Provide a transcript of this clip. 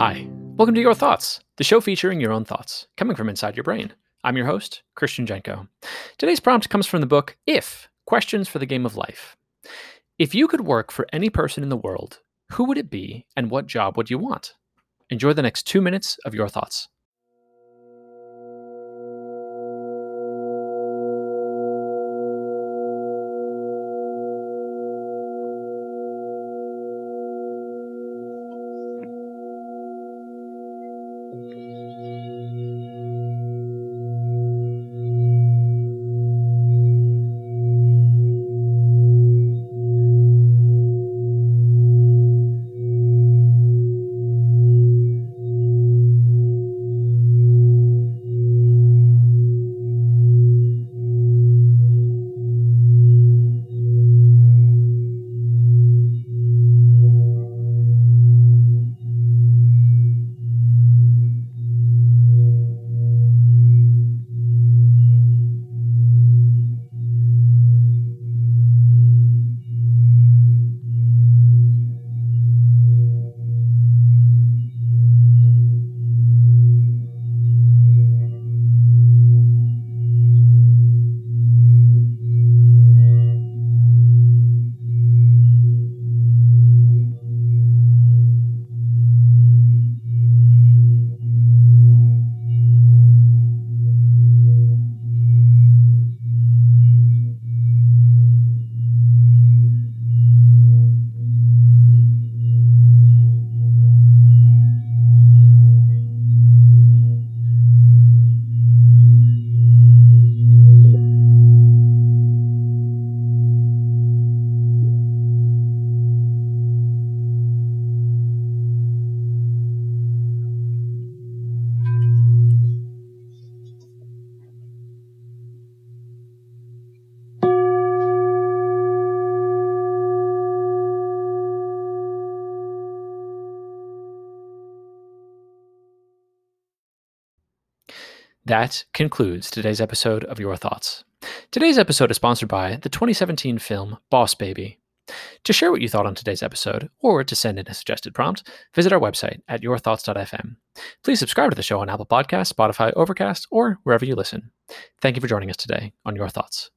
Hi, welcome to Your Thoughts, the show featuring your own thoughts, coming from inside your brain. I'm your host, Christian Jenko. Today's prompt comes from the book If Questions for the Game of Life. If you could work for any person in the world, who would it be and what job would you want? Enjoy the next two minutes of your thoughts. That concludes today's episode of Your Thoughts. Today's episode is sponsored by the 2017 film Boss Baby. To share what you thought on today's episode, or to send in a suggested prompt, visit our website at yourthoughts.fm. Please subscribe to the show on Apple Podcasts, Spotify, Overcast, or wherever you listen. Thank you for joining us today on Your Thoughts.